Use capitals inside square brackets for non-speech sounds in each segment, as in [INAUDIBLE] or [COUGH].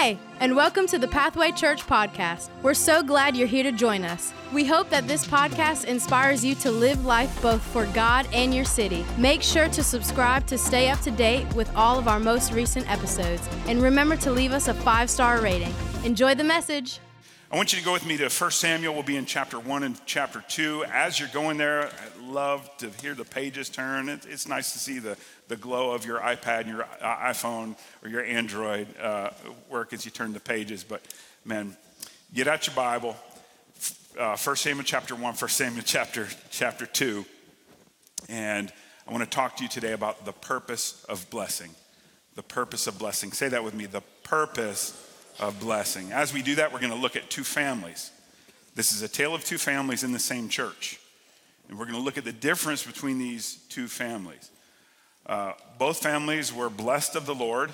Hey, and welcome to the Pathway Church podcast. We're so glad you're here to join us. We hope that this podcast inspires you to live life both for God and your city. Make sure to subscribe to stay up to date with all of our most recent episodes. And remember to leave us a five star rating. Enjoy the message. I want you to go with me to 1 Samuel. We'll be in chapter 1 and chapter 2. As you're going there, I'd love to hear the pages turn. It, it's nice to see the, the glow of your iPad, and your iPhone, or your Android uh, work as you turn the pages. But man, get out your Bible. Uh, 1 Samuel chapter 1, 1 Samuel [LAUGHS] chapter, chapter 2. And I want to talk to you today about the purpose of blessing. The purpose of blessing. Say that with me. The purpose of blessing. As we do that, we're going to look at two families. This is a tale of two families in the same church. And we're going to look at the difference between these two families. Uh, both families were blessed of the Lord,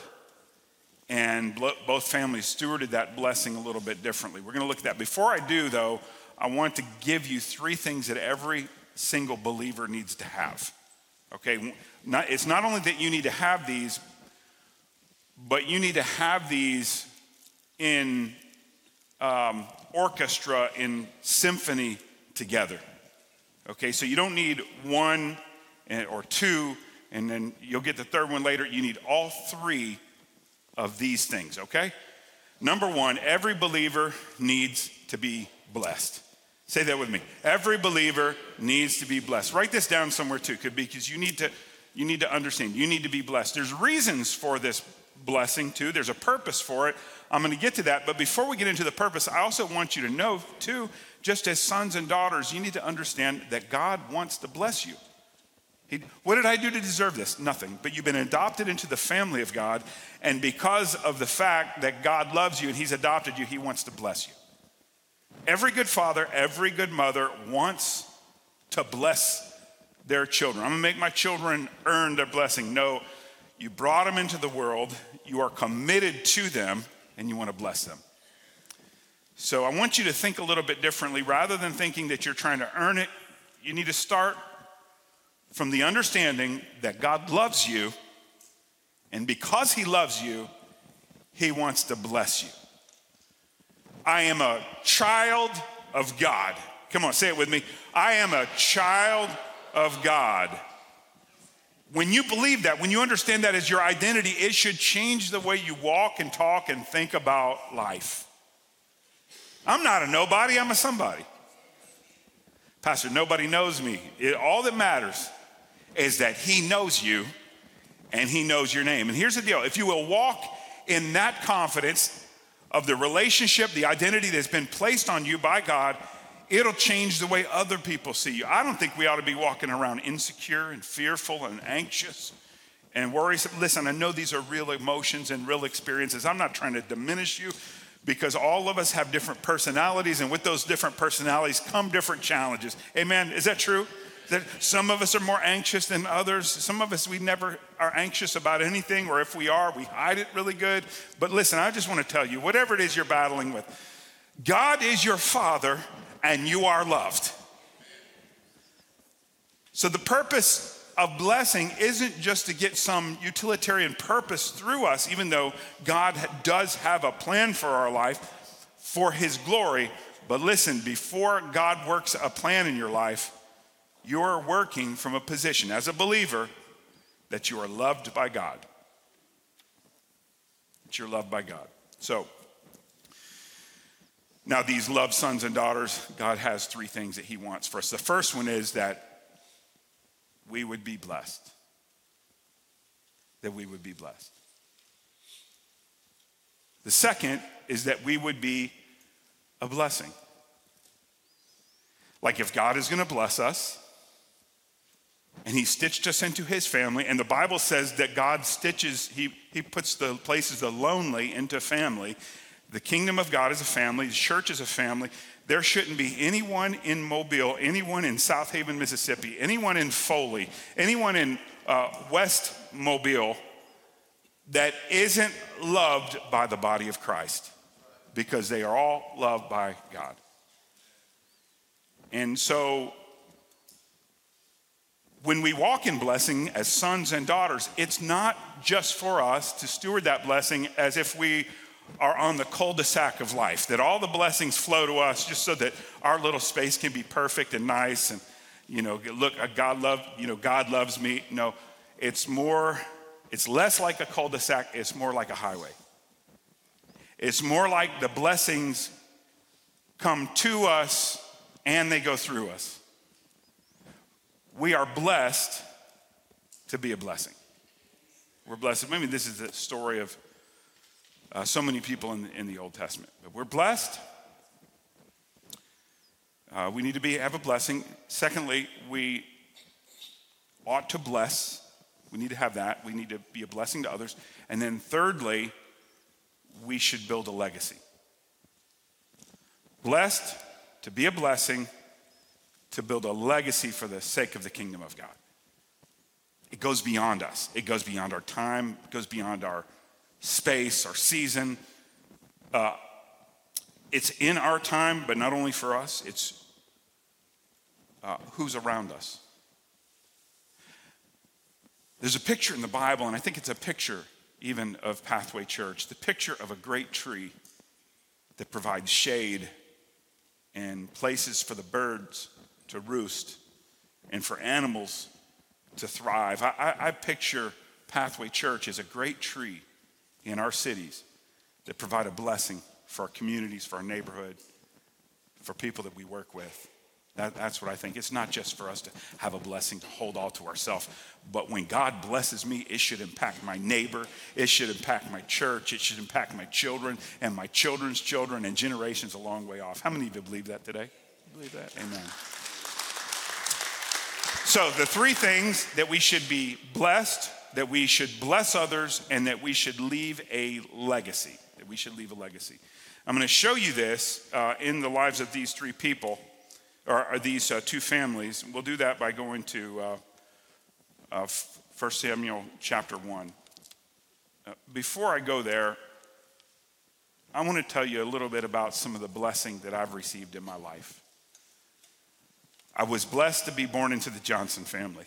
and both families stewarded that blessing a little bit differently. We're going to look at that. Before I do, though, I want to give you three things that every single believer needs to have. Okay? Not, it's not only that you need to have these, but you need to have these in um, orchestra, in symphony together. Okay, so you don't need one or two, and then you'll get the third one later. You need all three of these things, okay? Number one, every believer needs to be blessed. Say that with me. Every believer needs to be blessed. Write this down somewhere too, could be because you need to you need to understand. You need to be blessed. There's reasons for this blessing too. There's a purpose for it. I'm going to get to that. But before we get into the purpose, I also want you to know, too, just as sons and daughters, you need to understand that God wants to bless you. He, what did I do to deserve this? Nothing. But you've been adopted into the family of God. And because of the fact that God loves you and He's adopted you, He wants to bless you. Every good father, every good mother wants to bless their children. I'm gonna make my children earn their blessing. No, you brought them into the world, you are committed to them, and you want to bless them. So I want you to think a little bit differently. Rather than thinking that you're trying to earn it, you need to start from the understanding that God loves you, and because He loves you, He wants to bless you. I am a child of God. Come on, say it with me. I am a child of God. When you believe that, when you understand that as your identity, it should change the way you walk and talk and think about life. I'm not a nobody, I'm a somebody. Pastor, nobody knows me. It, all that matters is that He knows you and He knows your name. And here's the deal if you will walk in that confidence of the relationship, the identity that's been placed on you by God, it'll change the way other people see you. I don't think we ought to be walking around insecure and fearful and anxious and worrisome. Listen, I know these are real emotions and real experiences. I'm not trying to diminish you because all of us have different personalities, and with those different personalities come different challenges. Amen. Is that true? That some of us are more anxious than others. Some of us, we never are anxious about anything, or if we are, we hide it really good. But listen, I just want to tell you whatever it is you're battling with, God is your Father, and you are loved. So the purpose of blessing isn't just to get some utilitarian purpose through us, even though God does have a plan for our life for His glory. But listen, before God works a plan in your life, you're working from a position as a believer that you are loved by God. That you're loved by God. So, now, these loved sons and daughters, God has three things that He wants for us. The first one is that we would be blessed. That we would be blessed. The second is that we would be a blessing. Like if God is going to bless us, and he stitched us into his family and the bible says that god stitches he, he puts the places the lonely into family the kingdom of God is a family, the church is a family. There shouldn't be anyone in Mobile, anyone in Southaven, Mississippi, anyone in Foley, anyone in uh, West Mobile that isn't loved by the body of Christ because they are all loved by God. And so when we walk in blessing as sons and daughters, it's not just for us to steward that blessing as if we are on the cul-de-sac of life, that all the blessings flow to us just so that our little space can be perfect and nice and you know, look, uh, God love, you know, God loves me. No, it's more, it's less like a cul-de-sac, it's more like a highway. It's more like the blessings come to us and they go through us. We are blessed to be a blessing. We're blessed. Maybe this is the story of uh, so many people in the, in the Old Testament. But we're blessed. Uh, we need to be have a blessing. Secondly, we ought to bless. We need to have that. We need to be a blessing to others. And then thirdly, we should build a legacy. Blessed to be a blessing, to build a legacy for the sake of the kingdom of God. It goes beyond us, it goes beyond our time, it goes beyond our space, our season. Uh, it's in our time, but not only for us, it's uh, who's around us. There's a picture in the Bible, and I think it's a picture even of Pathway Church the picture of a great tree that provides shade and places for the birds to roost and for animals to thrive. I, I, I picture Pathway Church as a great tree in our cities that provide a blessing for our communities, for our neighborhood, for people that we work with. That, that's what I think. It's not just for us to have a blessing to hold all to ourselves, but when God blesses me, it should impact my neighbor, it should impact my church, it should impact my children and my children's children and generations a long way off. How many of you believe that today? Believe that? Amen. So, the three things that we should be blessed, that we should bless others, and that we should leave a legacy. That we should leave a legacy. I'm going to show you this uh, in the lives of these three people or, these uh, two families. We'll do that by going to uh, uh, 1 Samuel chapter 1. Uh, before I go there, I want to tell you a little bit about some of the blessing that I've received in my life. I was blessed to be born into the Johnson family.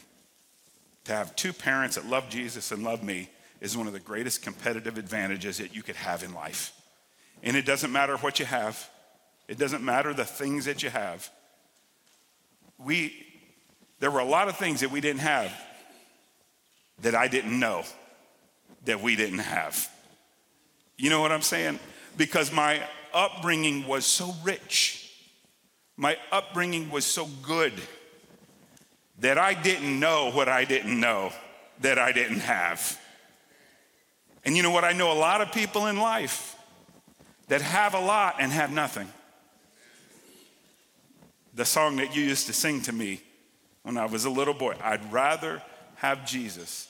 To have two parents that love Jesus and love me is one of the greatest competitive advantages that you could have in life. And it doesn't matter what you have, it doesn't matter the things that you have we, there were a lot of things that we didn't have that I didn't know that we didn't have. You know what I'm saying? Because my upbringing was so rich, my upbringing was so good that I didn't know what I didn't know that I didn't have. And you know what? I know a lot of people in life that have a lot and have nothing the song that you used to sing to me when I was a little boy. I'd rather have Jesus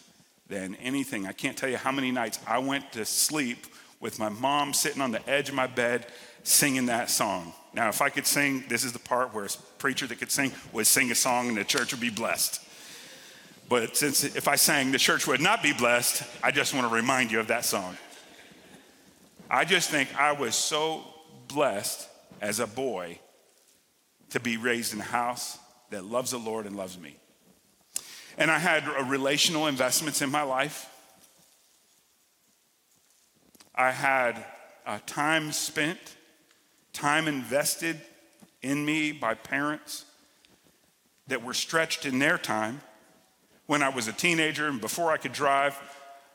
than anything. I can't tell you how many nights I went to sleep with my mom sitting on the edge of my bed singing that song. Now, if I could sing, this is the part where a preacher that could sing would sing a song and the church would be blessed. But since if I sang, the church would not be blessed, I just want to remind you of that song. I just think I was so blessed as a boy to be raised in a house that loves the Lord and loves me. And I had relational investments in my life. I had uh, time spent, time invested in me by parents that were stretched in their time when I was a teenager and before I could drive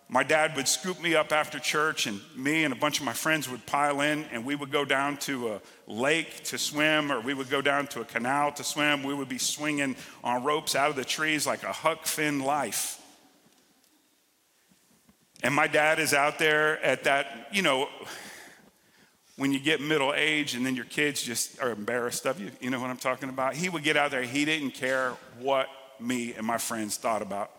my dad would scoop me up after church, and me and a bunch of my friends would pile in, and we would go down to a lake to swim, or we would go down to a canal to swim. We would be swinging on ropes out of the trees like a Huck Finn life. And my dad is out there at that, you know, when you get middle age and then your kids just are embarrassed of you, you know what I'm talking about? He would get out there, he didn't care what me and my friends thought about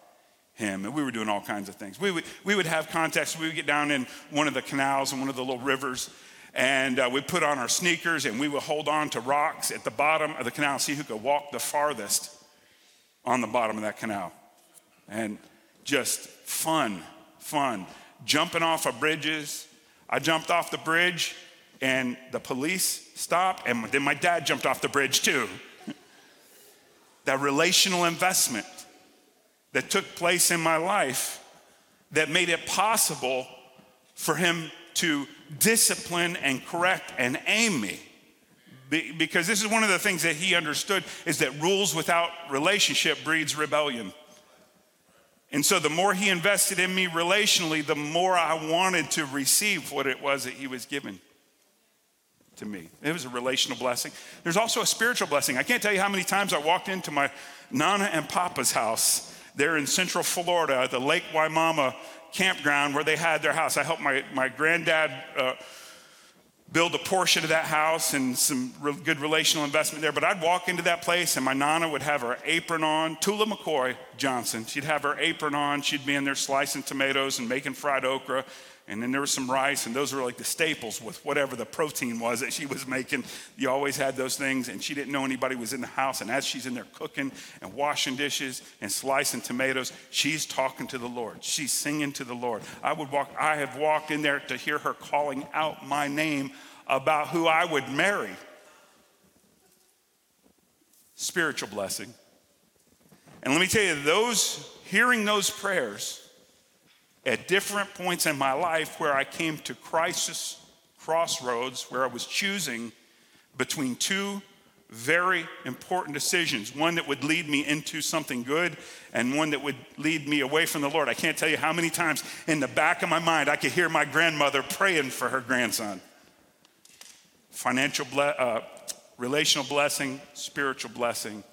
him. And we were doing all kinds of things. We would, we would have contests. We would get down in one of the canals and one of the little rivers, and uh, we'd put on our sneakers and we would hold on to rocks at the bottom of the canal and see who could walk the farthest on the bottom of that canal. And just fun, fun. Jumping off of bridges. I jumped off the bridge and the police stopped, and then my dad jumped off the bridge too. that relational investment that took place in my life that made it possible for him to discipline and correct and aim me. Because this is one of the things that he understood is that rules without relationship breeds rebellion. And so the more he invested in me relationally, the more I wanted to receive what it was that he was giving to me. It was a relational blessing. There's also a spiritual blessing. I can't tell you how many times I walked into my Nana and Papa's house there in Central Florida at the Lake Wimauma campground where they had their house. I helped my, my granddad uh, build a portion of that house and some good relational investment there. But I'd walk into that place and my Nana would have her apron on, Tula McCoy Johnson. She'd have her apron on. She'd be in there slicing tomatoes and making fried okra and then there was some rice, and those were like the staples with whatever the protein was that she was making. You always had those things, and she didn't know anybody was in the house. And as she's in there cooking and washing dishes and slicing tomatoes, she's talking to the Lord. She's singing to the Lord. I would walk, I have walked in there to hear her calling out my name about who I would marry. Spiritual blessing. And let me tell you, those hearing those prayers at different points in my life where I came to crisis crossroads where I was choosing between two very important decisions one that would lead me into something good and one that would lead me away from the Lord. I can't tell you how many times in the back of my mind I could hear my grandmother praying for her grandson. Financial, ble- uh, relational blessing, spiritual blessing,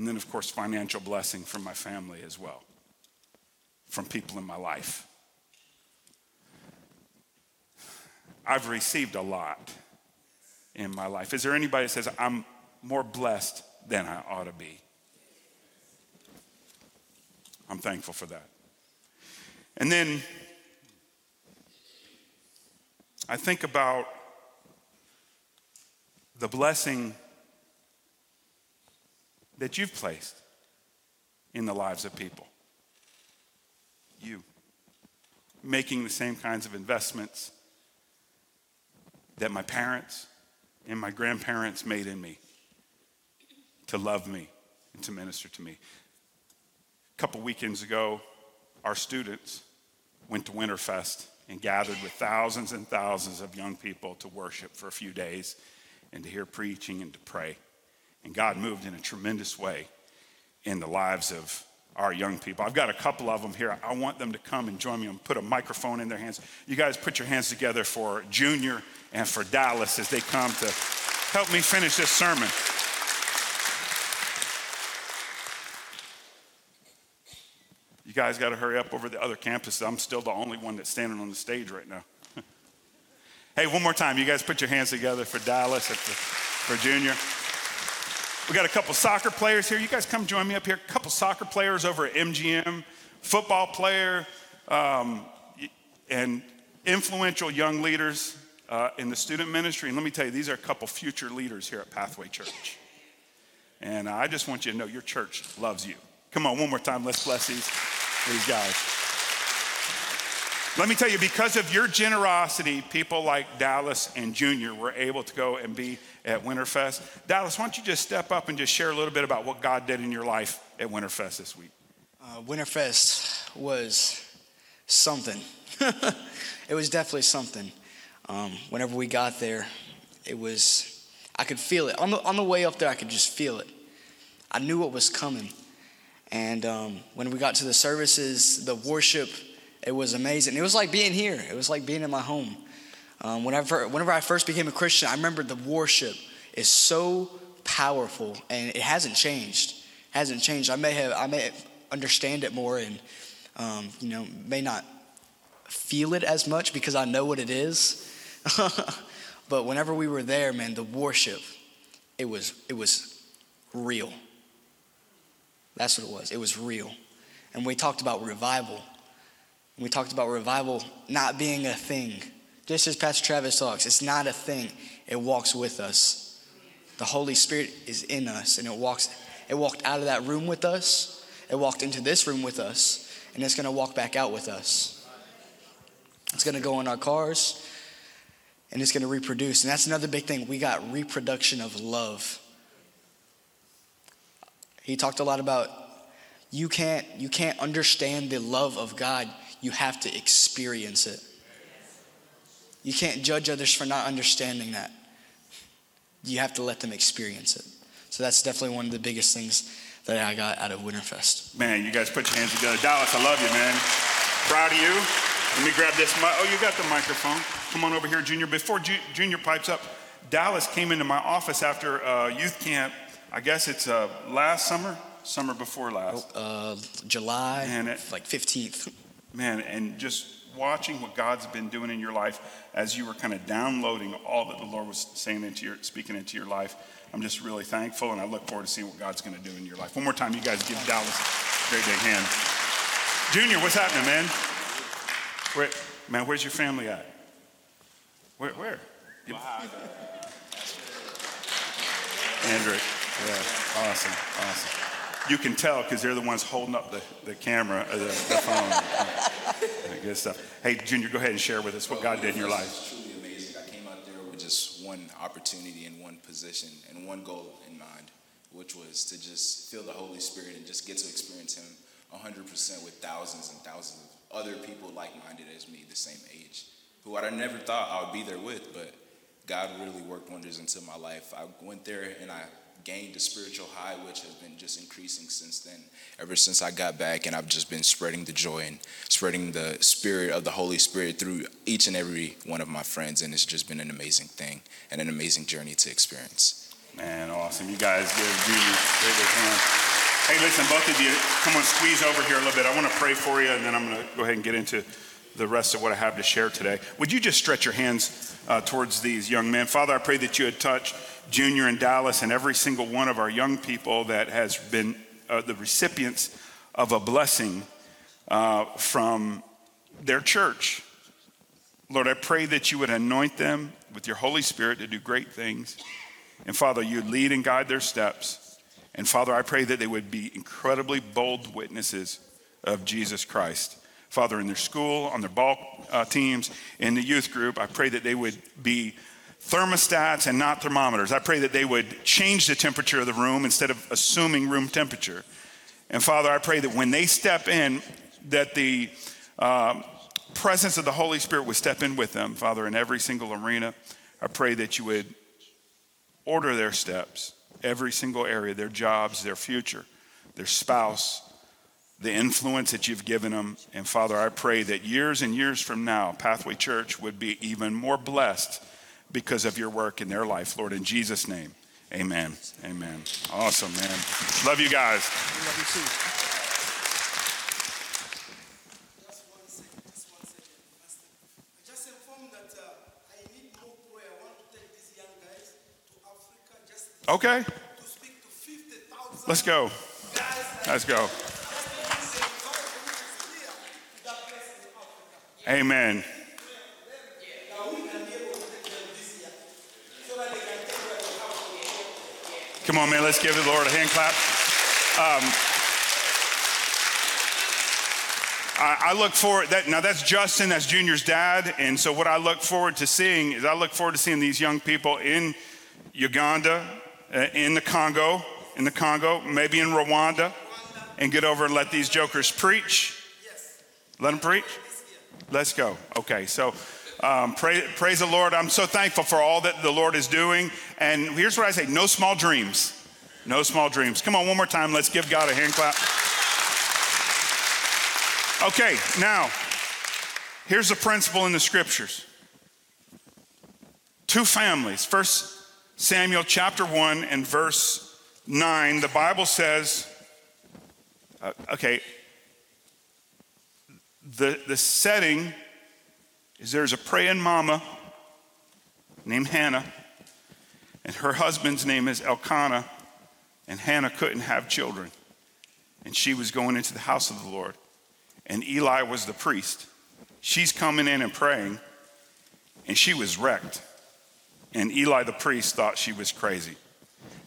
and then, of course, financial blessing from my family as well from people in my life. I've received a lot in my life. Is there anybody that says, I'm more blessed than I ought to be? I'm thankful for that. And then I think about the blessing that you've placed in the lives of people you, making the same kinds of investments that my parents and my grandparents made in me to love me and to minister to me. A couple weekends ago, our students went to Winterfest and gathered with thousands and thousands of young people to worship for a few days and to hear preaching and to pray. And God moved in a tremendous way in the lives of our young people. I've got a couple of them here. I want them to come and join me and put a microphone in their hands. You guys put your hands together for Junior and for Dallas as they come to help me finish this sermon. You guys got to hurry up over the other campus. I'm still the only one that's standing on the stage right now. [LAUGHS] hey, one more time. You guys put your hands together for Dallas, for Junior. We got a couple soccer players here. You guys come join me up here. A couple soccer players over at MGM, football player, um, and influential young leaders uh, in the student ministry. And let me tell you, these are a couple future leaders here at Pathway Church. And I just want you to know your church loves you. Come on, one more time. Let's bless these, these guys. Let me tell you, because of your generosity, people like Dallas and Junior were able to go and be at Winterfest. Dallas, why don't you just step up and just share a little bit about what God did in your life at Winterfest this week? Uh, Winterfest was something. [LAUGHS] it was definitely something. Um, whenever we got there, it was, I could feel it. On the, on the way up there, I could just feel it. I knew what was coming. And um, when we got to the services, the worship, it was amazing. It was like being here. It was like being in my home. Um, whenever, whenever I first became a Christian, I remember the worship is so powerful, and it hasn't changed. It hasn't changed. I may have, I may understand it more, and um, you know, may not feel it as much because I know what it is. [LAUGHS] but whenever we were there, man, the worship, it was, it was real. That's what it was. It was real. And we talked about revival. We talked about revival not being a thing. Just as Pastor Travis talks, it's not a thing. It walks with us. The Holy Spirit is in us and it walks it walked out of that room with us. It walked into this room with us and it's going to walk back out with us. It's going to go in our cars and it's going to reproduce. And that's another big thing. We got reproduction of love. He talked a lot about you can't you can't understand the love of God. You have to experience it. You can't judge others for not understanding that. You have to let them experience it. So that's definitely one of the biggest things that I got out of Winterfest. Man, you guys put your hands together. Dallas, I love you, man. Proud of you. Let me grab this. Mic oh, you got the microphone. Come on over here, Junior. Before Ju- Junior pipes up, Dallas came into my office after uh, youth camp. I guess it's uh, last summer, summer before last. Uh, July, Man, it- like 15th. Man, and just watching what God's been doing in your life as you were kind of downloading all that the Lord was saying into your, speaking into your life. I'm just really thankful, and I look forward to seeing what God's going to do in your life. One more time, you guys give Dallas a great big hand. Junior, what's happening, man? Where, man, where's your family at? Where? Where? You- Andrew. Yeah, awesome, awesome. You can tell because they're the ones holding up the, the camera, uh, the, the phone. [LAUGHS] Good stuff. Hey, Junior, go ahead and share with us what God did in your life. It's truly amazing. I came out there with just one opportunity and one position and one goal in mind, which was to just feel the Holy Spirit and just get to experience Him 100% with thousands and thousands of other people like-minded as me, the same age, who I never thought I would be there with, but God really worked wonders into my life. I went there and I gained a spiritual high, which has been just increasing since then. Ever since I got back, and I've just been spreading the joy and spreading the spirit of the Holy Spirit through each and every one of my friends, and it's just been an amazing thing and an amazing journey to experience. Man, awesome. You guys give hand. Hey, listen, both of you, come on, squeeze over here a little bit. I want to pray for you, and then I'm going to go ahead and get into the rest of what I have to share today. Would you just stretch your hands uh, towards these young men? Father, I pray that you would touch Junior in Dallas and every single one of our young people that has been uh, the recipients of a blessing uh, from their church. Lord, I pray that you would anoint them with your Holy Spirit to do great things. And Father, you'd lead and guide their steps. And Father, I pray that they would be incredibly bold witnesses of Jesus Christ. Father, in their school, on their ball uh, teams, in the youth group, I pray that they would be thermostats and not thermometers. I pray that they would change the temperature of the room instead of assuming room temperature. And Father, I pray that when they step in, that the um, presence of the Holy Spirit would step in with them, Father, in every single arena. I pray that you would order their steps, every single area, their jobs, their future, their spouse, the influence that you've given them. And Father, I pray that years and years from now, Pathway Church would be even more blessed because of your work in their life, Lord, in Jesus' name. Amen. Amen. Awesome, man. Love you guys. We love you too. Just one second, just one second, Pastor. I just informed that uh, I need more prayer. I want to take these young guys to Africa just Okay, to speak to 50,000 let's go. guys Let's go. Amen. Come on, man. Let's give the Lord a hand clap. Um, I, I look forward that now that's Justin, that's Junior's dad, and so what I look forward to seeing is I look forward to seeing these young people in Uganda, uh, in the Congo, in the Congo, maybe in Rwanda, and get over and let these jokers preach. Let them preach. Let's go. Okay, so um, pray, praise the Lord. I'm so thankful for all that the Lord is doing. And here's what I say no small dreams. No small dreams. Come on, one more time. Let's give God a hand clap. Okay, now, here's the principle in the scriptures two families. First Samuel chapter 1 and verse 9, the Bible says, uh, okay, the, the setting is there's a praying mama named Hannah, and her husband's name is Elkanah, and Hannah couldn't have children. And she was going into the house of the Lord, and Eli was the priest. She's coming in and praying, and she was wrecked. And Eli the priest thought she was crazy.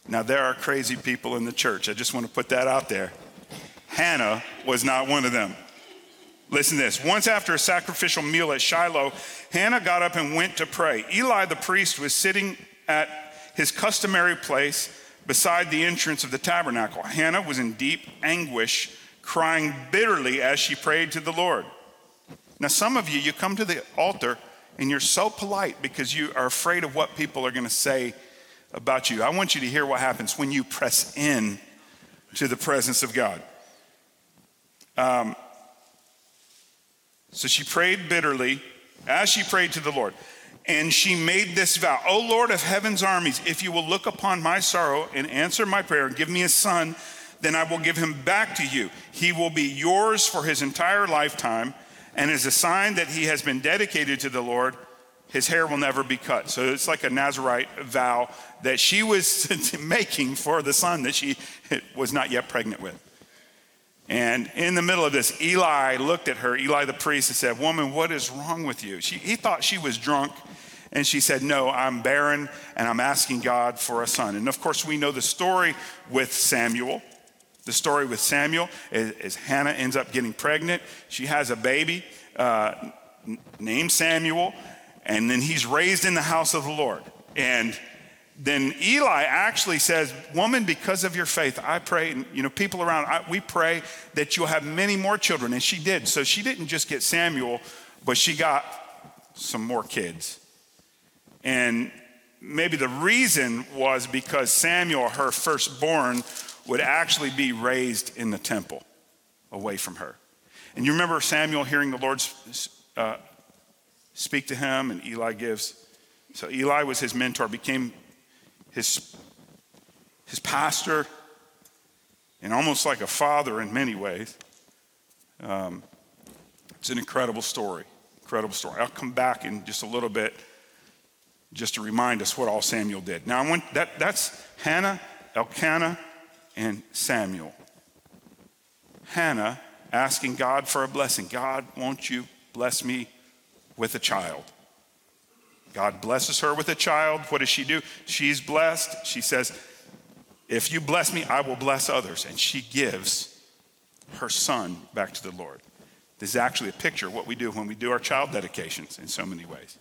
Now, there are crazy people in the church. I just want to put that out there. Hannah was not one of them. Listen to this. Once after a sacrificial meal at Shiloh, Hannah got up and went to pray. Eli the priest was sitting at his customary place beside the entrance of the tabernacle. Hannah was in deep anguish, crying bitterly as she prayed to the Lord. Now, some of you, you come to the altar and you're so polite because you are afraid of what people are going to say about you. I want you to hear what happens when you press in to the presence of God. Um, so she prayed bitterly as she prayed to the Lord. And she made this vow O Lord of heaven's armies, if you will look upon my sorrow and answer my prayer and give me a son, then I will give him back to you. He will be yours for his entire lifetime. And as a sign that he has been dedicated to the Lord, his hair will never be cut. So it's like a Nazarite vow that she was [LAUGHS] making for the son that she was not yet pregnant with. And in the middle of this, Eli looked at her, Eli the priest, and said, Woman, what is wrong with you? She, he thought she was drunk. And she said, No, I'm barren and I'm asking God for a son. And of course, we know the story with Samuel. The story with Samuel is, is Hannah ends up getting pregnant. She has a baby uh, named Samuel, and then he's raised in the house of the Lord. And then Eli actually says, Woman, because of your faith, I pray, and you know, people around, I, we pray that you'll have many more children. And she did. So she didn't just get Samuel, but she got some more kids. And maybe the reason was because Samuel, her firstborn, would actually be raised in the temple away from her. And you remember Samuel hearing the Lord uh, speak to him, and Eli gives. So Eli was his mentor, became his, his pastor, and almost like a father in many ways. Um, it's an incredible story. Incredible story. I'll come back in just a little bit just to remind us what all Samuel did. Now, I want, that, that's Hannah, Elkanah, and Samuel. Hannah asking God for a blessing. God, won't you bless me with a child? God blesses her with a child. What does she do? She's blessed. She says, If you bless me, I will bless others. And she gives her son back to the Lord. This is actually a picture of what we do when we do our child dedications in so many ways.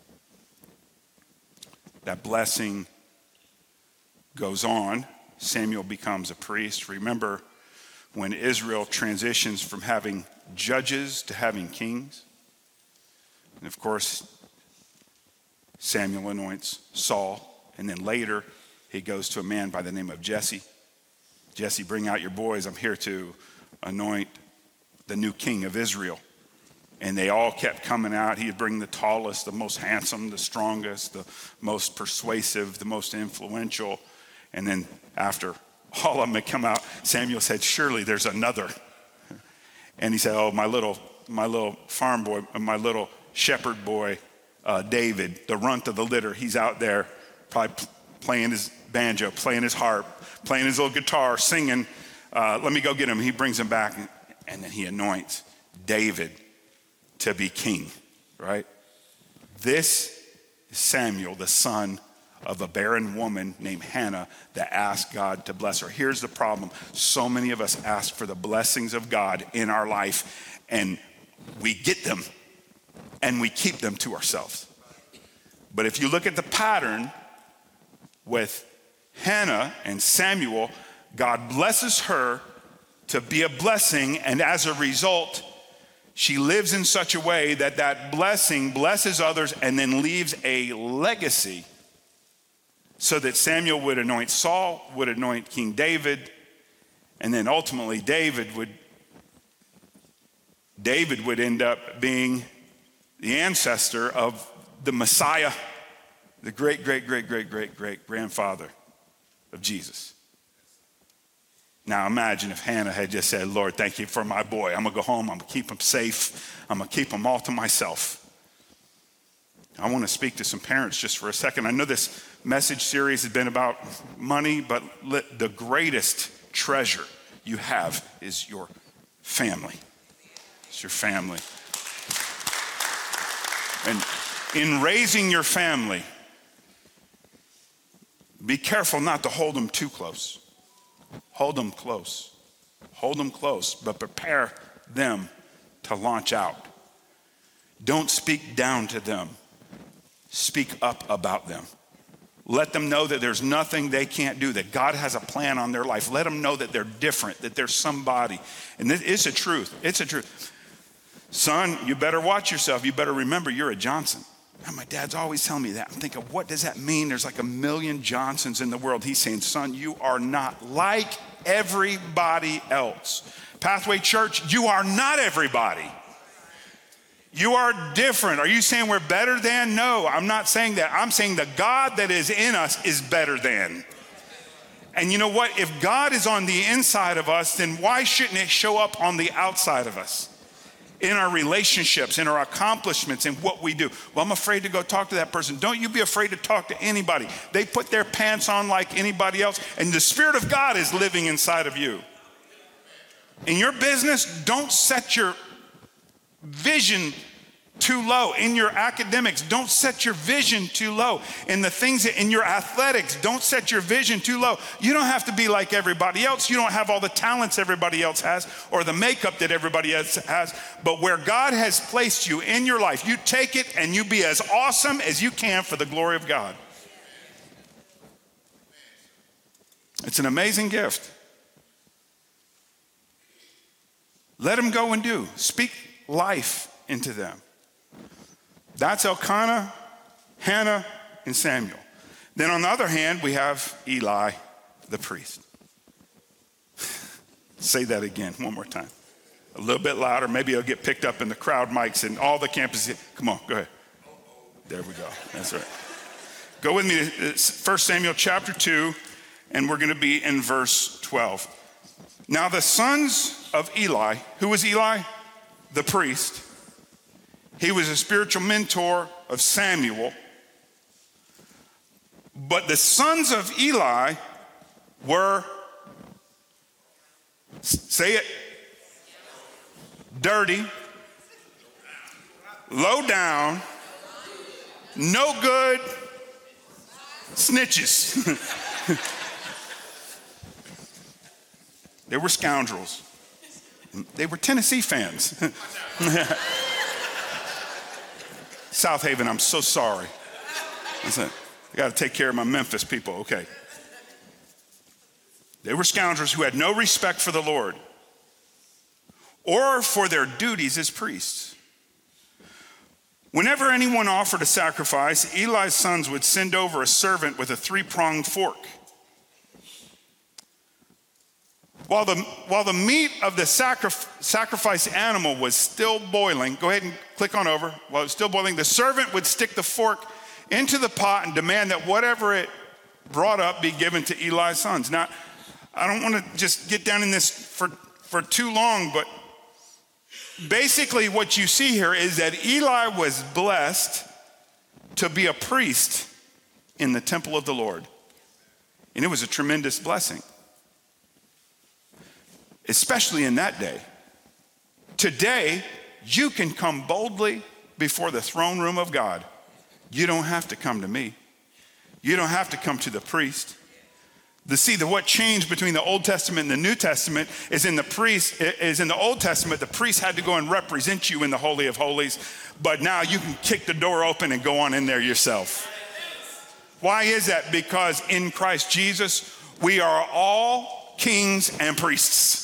That blessing goes on. Samuel becomes a priest. Remember when Israel transitions from having judges to having kings? And of course, Samuel anoints Saul, and then later he goes to a man by the name of Jesse. Jesse, bring out your boys. I'm here to anoint the new king of Israel. And they all kept coming out. He'd bring the tallest, the most handsome, the strongest, the most persuasive, the most influential. And then after all of them had come out, Samuel said, Surely there's another. And he said, Oh, my little, my little farm boy, my little shepherd boy, uh, David, the runt of the litter. He's out there probably playing his banjo, playing his harp, playing his little guitar, singing. Uh, let me go get him. He brings him back, and, and then he anoints David to be king, right? This is Samuel, the son of a barren woman named Hannah that asked God to bless her. Here's the problem so many of us ask for the blessings of God in our life, and we get them and we keep them to ourselves. But if you look at the pattern with Hannah and Samuel, God blesses her to be a blessing, and as a result, she lives in such a way that that blessing blesses others and then leaves a legacy so that Samuel would anoint Saul, would anoint King David, and then ultimately David would David would end up being the ancestor of the Messiah, the great, great, great, great, great, great grandfather of Jesus. Now imagine if Hannah had just said, Lord, thank you for my boy. I'm going to go home. I'm going to keep him safe. I'm going to keep him all to myself. I want to speak to some parents just for a second. I know this message series has been about money, but the greatest treasure you have is your family. It's your family. And in raising your family, be careful not to hold them too close. Hold them close. Hold them close, but prepare them to launch out. Don't speak down to them, speak up about them. Let them know that there's nothing they can't do, that God has a plan on their life. Let them know that they're different, that they're somebody. And it's a truth. It's a truth. Son, you better watch yourself. You better remember you're a Johnson. And my dad's always telling me that. I'm thinking, what does that mean? There's like a million Johnsons in the world. He's saying, son, you are not like everybody else. Pathway Church, you are not everybody. You are different. Are you saying we're better than? No, I'm not saying that. I'm saying the God that is in us is better than. And you know what? If God is on the inside of us, then why shouldn't it show up on the outside of us? In our relationships, in our accomplishments, in what we do. Well, I'm afraid to go talk to that person. Don't you be afraid to talk to anybody. They put their pants on like anybody else, and the Spirit of God is living inside of you. In your business, don't set your vision too low. In your academics, don't set your vision too low. In the things that, in your athletics, don't set your vision too low. You don't have to be like everybody else. You don't have all the talents everybody else has or the makeup that everybody else has. But where God has placed you in your life, you take it and you be as awesome as you can for the glory of God. It's an amazing gift. Let them go and do. Speak life into them. That's Elkanah, Hannah, and Samuel. Then on the other hand, we have Eli, the priest. [SIGHS] Say that again, one more time. A little bit louder. Maybe it'll get picked up in the crowd mics and all the campuses. Come on, go ahead. There we go. That's right. Go with me to uh, 1 Samuel chapter 2, and we're going to be in verse 12. Now, the sons of Eli, who was Eli? The priest. He was a spiritual mentor of Samuel. But the sons of Eli were, say it, dirty, low down, no good, snitches. [LAUGHS] they were scoundrels. They were Tennessee fans. [LAUGHS] Southaven, I'm so sorry. Listen, I got to take care of my Memphis people, okay. They were scoundrels who had no respect for the Lord or for their duties as priests. Whenever anyone offered a sacrifice, Eli's sons would send over a servant with a three pronged fork. While the, while the meat of the sacrif- sacrifice animal was still boiling, go ahead and click on over. While it was still boiling, the servant would stick the fork into the pot and demand that whatever it brought up be given to Eli's sons. Now, I don't want to just get down in this for, for too long, but basically what you see here is that Eli was blessed to be a priest in the temple of the Lord. And it was a tremendous blessing especially in that day. Today, you can come boldly before the throne room of God. You don't have to come to me. You don't have to come to the priest. The see the what changed between the Old Testament and the New Testament is in the priest is in the Old Testament the priest had to go and represent you in the holy of holies, but now you can kick the door open and go on in there yourself. Why is that? Because in Christ Jesus we are all kings and priests.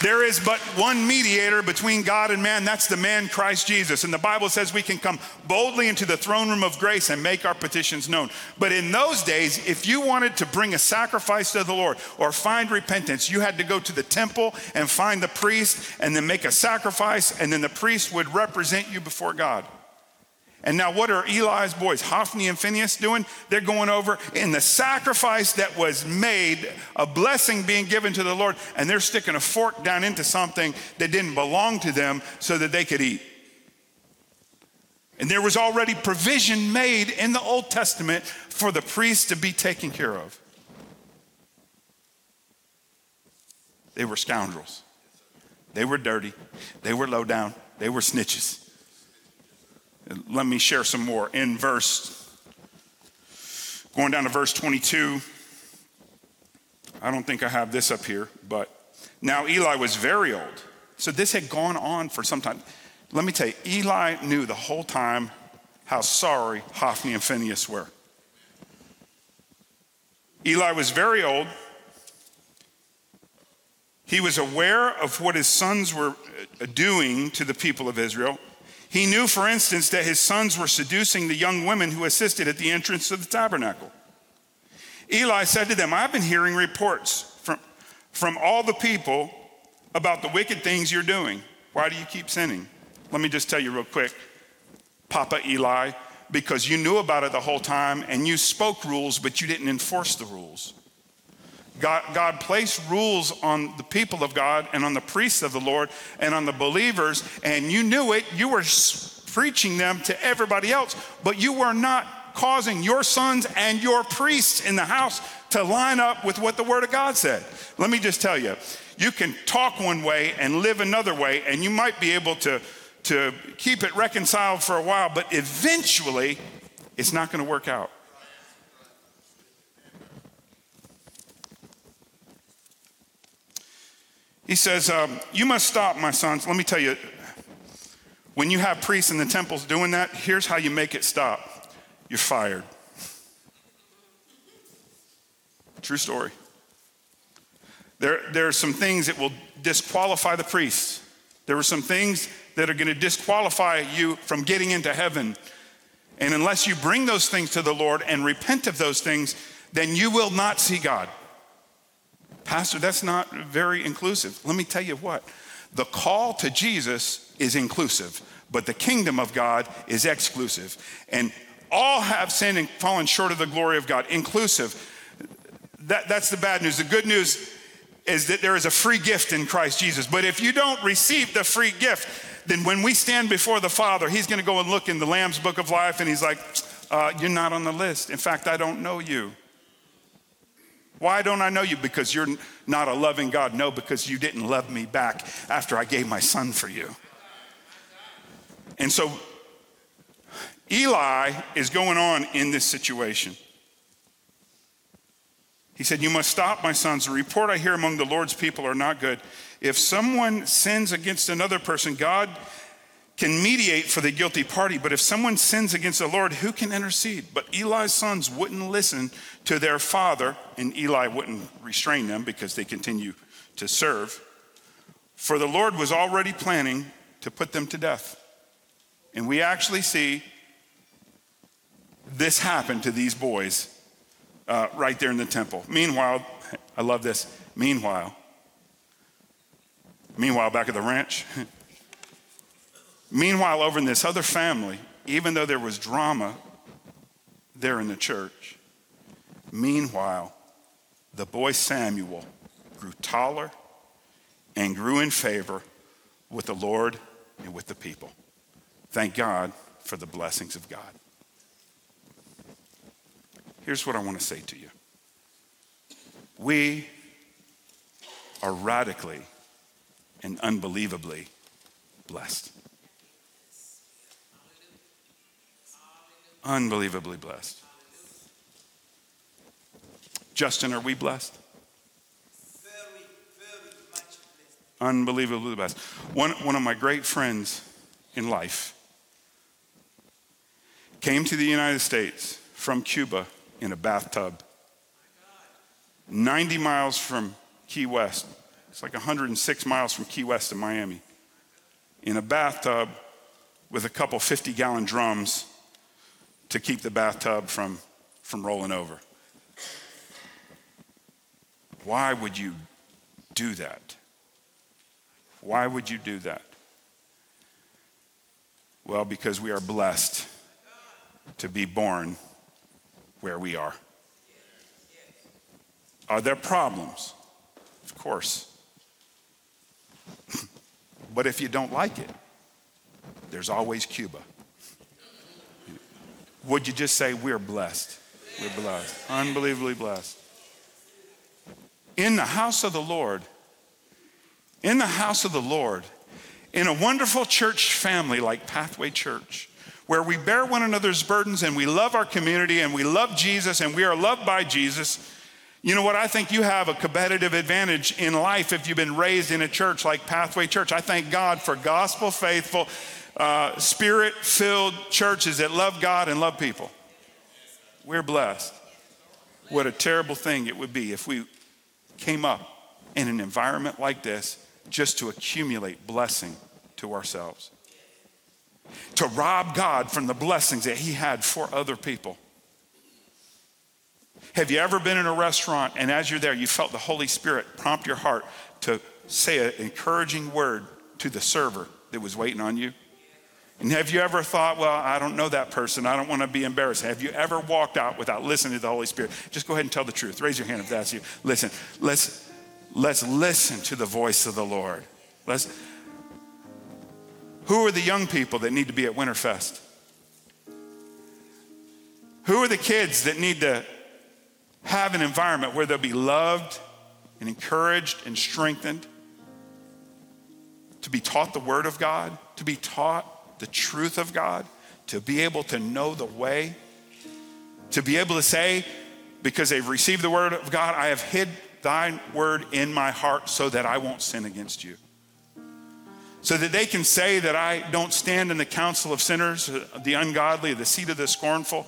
There is but one mediator between God and man. That's the man Christ Jesus. And the Bible says we can come boldly into the throne room of grace and make our petitions known. But in those days, if you wanted to bring a sacrifice to the Lord or find repentance, you had to go to the temple and find the priest and then make a sacrifice, and then the priest would represent you before God. And now, what are Eli's boys, Hophni and Phinehas, doing? They're going over in the sacrifice that was made, a blessing being given to the Lord, and they're sticking a fork down into something that didn't belong to them so that they could eat. And there was already provision made in the Old Testament for the priests to be taken care of. They were scoundrels. They were dirty. They were low down. They were snitches. Let me share some more. In verse, going down to verse 22, I don't think I have this up here, but now Eli was very old. So this had gone on for some time. Let me tell you, Eli knew the whole time how sorry Hophni and Phinehas were. Eli was very old. He was aware of what his sons were uh, doing to the people of Israel. He knew, for instance, that his sons were seducing the young women who assisted at the entrance of the tabernacle. Eli said to them, I've been hearing reports from, from all the people about the wicked things you're doing. Why do you keep sinning? Let me just tell you real quick, Papa Eli, because you knew about it the whole time and you spoke rules, but you didn't enforce the rules. God, God, placed rules on the people of God and on the priests of the Lord and on the believers, and you knew it. You were preaching them to everybody else, but you were not causing your sons and your priests in the house to line up with what the Word of God said. Let me just tell you you can talk one way and live another way, and you might be able to, to keep it reconciled for a while, but eventually it's not going to work out. He says, um, You must stop, my sons. Let me tell you, when you have priests in the temples doing that, here's how you make it stop you're fired. True story. There, there are some things that will disqualify the priests. There are some things that are going to disqualify you from getting into heaven. And unless you bring those things to the Lord and repent of those things, then you will not see God. Pastor, that's not very inclusive. Let me tell you what the call to Jesus is inclusive, but the kingdom of God is exclusive. And all have sinned and fallen short of the glory of God, inclusive. That, that's the bad news. The good news is that there is a free gift in Christ Jesus. But if you don't receive the free gift, then when we stand before the Father, He's going to go and look in the Lamb's book of life and He's like, uh, You're not on the list. In fact, I don't know you. Why don't I know you? Because you're not a loving God. No, because you didn't love me back after I gave my son for you. And so Eli is going on in this situation. He said, You must stop, my sons. The report I hear among the Lord's people are not good. If someone sins against another person, God can mediate for the guilty party, but if someone sins against the Lord, who can intercede? But Eli's sons wouldn't listen to their father, and Eli wouldn't restrain them because they continue to serve. For the Lord was already planning to put them to death. And we actually see this happen to these boys uh, right there in the temple. Meanwhile, [LAUGHS] I love this. Meanwhile, meanwhile, back at the ranch, [LAUGHS] Meanwhile, over in this other family, even though there was drama there in the church, meanwhile, the boy Samuel grew taller and grew in favor with the Lord and with the people. Thank God for the blessings of God. Here's what I want to say to you we are radically and unbelievably blessed. Unbelievably blessed. Justin, are we blessed? Unbelievably blessed. One, one of my great friends in life came to the United States from Cuba in a bathtub, 90 miles from Key West. It's like 106 miles from Key West to Miami. In a bathtub with a couple 50 gallon drums to keep the bathtub from, from rolling over. Why would you do that? Why would you do that? Well, because we are blessed to be born where we are. Are there problems? Of course. [LAUGHS] but if you don't like it, there's always Cuba. Would you just say, We're blessed? We're blessed. Unbelievably blessed. In the house of the Lord, in the house of the Lord, in a wonderful church family like Pathway Church, where we bear one another's burdens and we love our community and we love Jesus and we are loved by Jesus. You know what? I think you have a competitive advantage in life if you've been raised in a church like Pathway Church. I thank God for gospel faithful, uh, spirit filled churches that love God and love people. We're blessed. What a terrible thing it would be if we came up in an environment like this just to accumulate blessing to ourselves. to rob God from the blessings that He had for other people. Have you ever been in a restaurant and as you're there, you felt the Holy Spirit prompt your heart to say an encouraging word to the server that was waiting on you? And have you ever thought, well, I don't know that person. I don't want to be embarrassed. Have you ever walked out without listening to the Holy Spirit? Just go ahead and tell the truth. Raise your hand if that's you. Listen, let's, let's listen to the voice of the Lord. Let's, who are the young people that need to be at Winterfest? Who are the kids that need to have an environment where they'll be loved and encouraged and strengthened? To be taught the Word of God, to be taught the truth of God, to be able to know the way, to be able to say, because they've received the word of God, I have hid thine word in my heart so that I won't sin against you. So that they can say that I don't stand in the council of sinners, the ungodly, the seat of the scornful,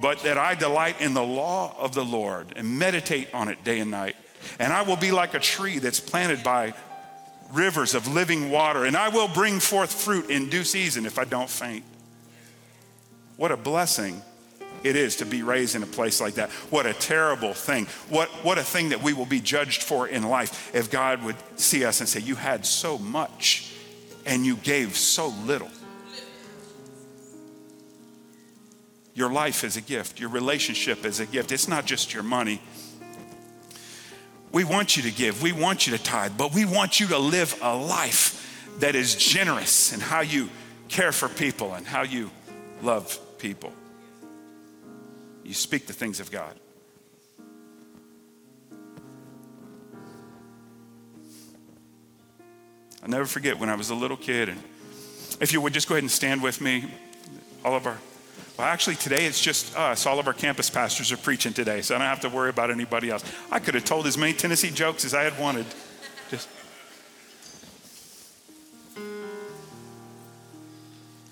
but that I delight in the law of the Lord and meditate on it day and night. And I will be like a tree that's planted by rivers of living water, and I will bring forth fruit in due season if I don't faint. What a blessing it is to be raised in a place like that. What a terrible thing. What, what a thing that we will be judged for in life if God would see us and say, You had so much and you gave so little. Your life is a gift, your relationship is a gift. It's not just your money, we want you to give, we want you to tithe, but we want you to live a life that is generous in how you care for people and how you love people. You speak the things of God. I'll never forget when I was a little kid, and if you would just go ahead and stand with me, all of our well, actually, today it's just us. All of our campus pastors are preaching today, so I don't have to worry about anybody else. I could have told as many Tennessee jokes as I had wanted. Just.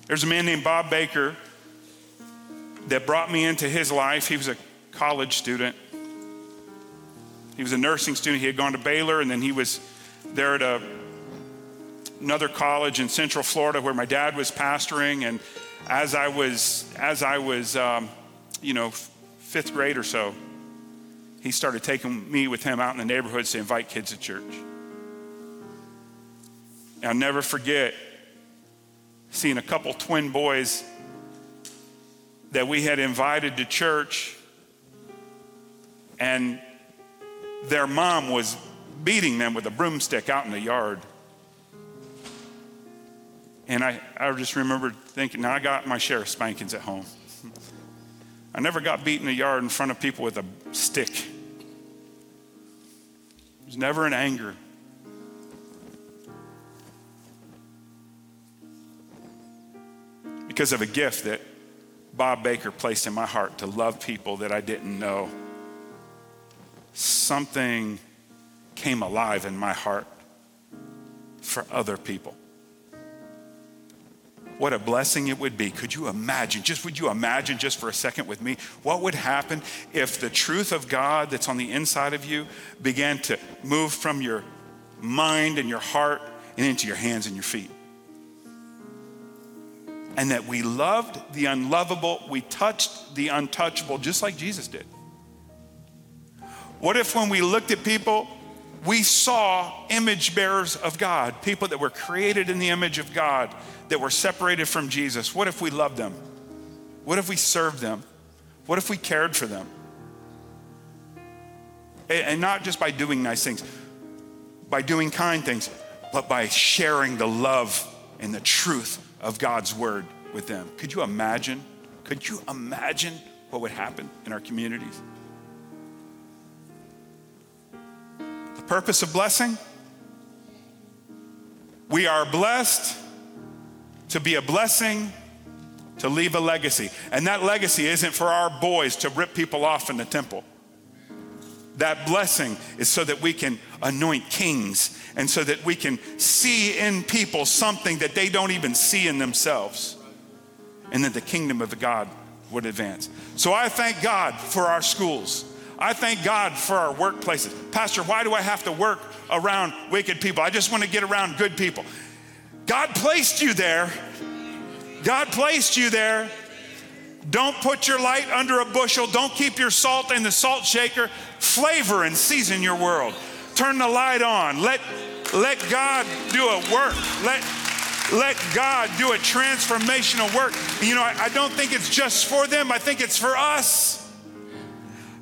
There's a man named Bob Baker that brought me into his life. He was a college student. He was a nursing student. He had gone to Baylor, and then he was there at a, another college in Central Florida where my dad was pastoring. And as I was, as I was, um, you know, fifth grade or so, he started taking me with him out in the neighborhoods to invite kids to church. And I'll never forget seeing a couple twin boys that we had invited to church, and their mom was beating them with a broomstick out in the yard. And I, I just remember thinking, I got my share of spankings at home. I never got beat in the yard in front of people with a stick. It was never in anger. Because of a gift that Bob Baker placed in my heart to love people that I didn't know, something came alive in my heart for other people. What a blessing it would be. Could you imagine? Just would you imagine just for a second with me what would happen if the truth of God that's on the inside of you began to move from your mind and your heart and into your hands and your feet? And that we loved the unlovable, we touched the untouchable just like Jesus did. What if when we looked at people we saw image bearers of God, people that were created in the image of God, that were separated from Jesus. What if we loved them? What if we served them? What if we cared for them? And not just by doing nice things, by doing kind things, but by sharing the love and the truth of God's word with them. Could you imagine? Could you imagine what would happen in our communities? Purpose of blessing? We are blessed to be a blessing, to leave a legacy. And that legacy isn't for our boys to rip people off in the temple. That blessing is so that we can anoint kings and so that we can see in people something that they don't even see in themselves. And that the kingdom of God would advance. So I thank God for our schools. I thank God for our workplaces. Pastor, why do I have to work around wicked people? I just want to get around good people. God placed you there. God placed you there. Don't put your light under a bushel. Don't keep your salt in the salt shaker. Flavor and season your world. Turn the light on. Let, let God do a work. Let, let God do a transformational work. You know, I, I don't think it's just for them, I think it's for us.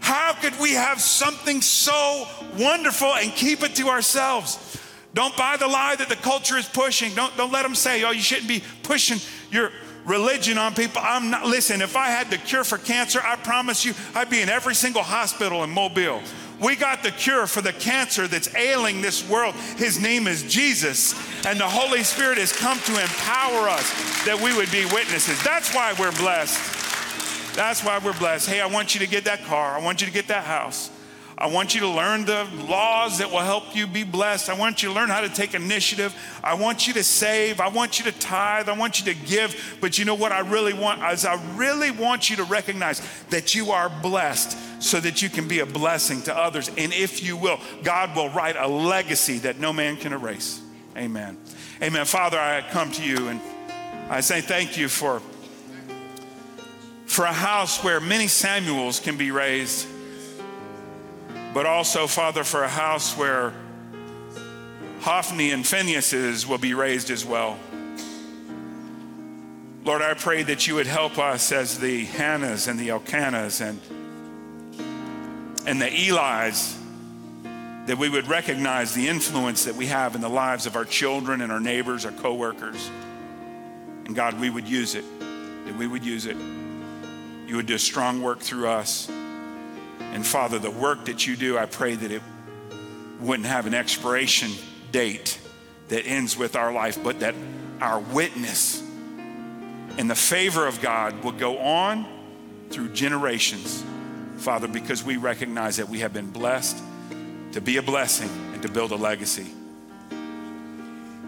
How could we have something so wonderful and keep it to ourselves? Don't buy the lie that the culture is pushing. Don't, don't let them say, oh, you shouldn't be pushing your religion on people. I'm not, listen, if I had the cure for cancer, I promise you, I'd be in every single hospital in Mobile. We got the cure for the cancer that's ailing this world. His name is Jesus. And the Holy Spirit has come to empower us that we would be witnesses. That's why we're blessed. That's why we're blessed. Hey, I want you to get that car. I want you to get that house. I want you to learn the laws that will help you be blessed. I want you to learn how to take initiative. I want you to save. I want you to tithe. I want you to give. But you know what I really want is I really want you to recognize that you are blessed so that you can be a blessing to others. And if you will, God will write a legacy that no man can erase. Amen. Amen. Father, I come to you and I say thank you for for a house where many Samuels can be raised but also, Father, for a house where Hophni and Phinehas's will be raised as well. Lord, I pray that you would help us as the Hannahs and the Elkanahs and, and the Eli's, that we would recognize the influence that we have in the lives of our children and our neighbors, our coworkers. And God, we would use it, that we would use it. You would do a strong work through us. And Father, the work that you do, I pray that it wouldn't have an expiration date that ends with our life, but that our witness and the favor of God will go on through generations, Father, because we recognize that we have been blessed to be a blessing and to build a legacy.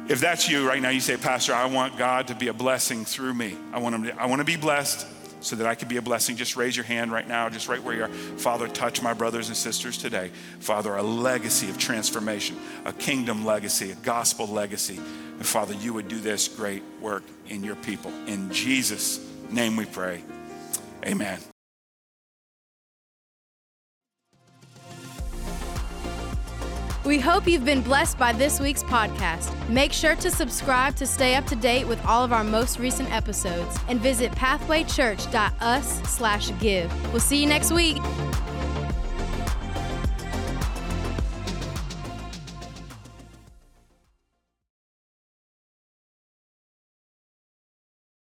If that's you right now, you say, Pastor, I want God to be a blessing through me. I want, him to, I want to be blessed so that I could be a blessing, just raise your hand right now, just right where you are. Father, touch my brothers and sisters today. Father, a legacy of transformation, a kingdom legacy, a gospel legacy. And Father, you would do this great work in your people. In Jesus' name we pray. Amen. We hope you've been blessed by this week's podcast. Make sure to subscribe to stay up to date with all of our most recent episodes and visit pathwaychurch.us/give. We'll see you next week.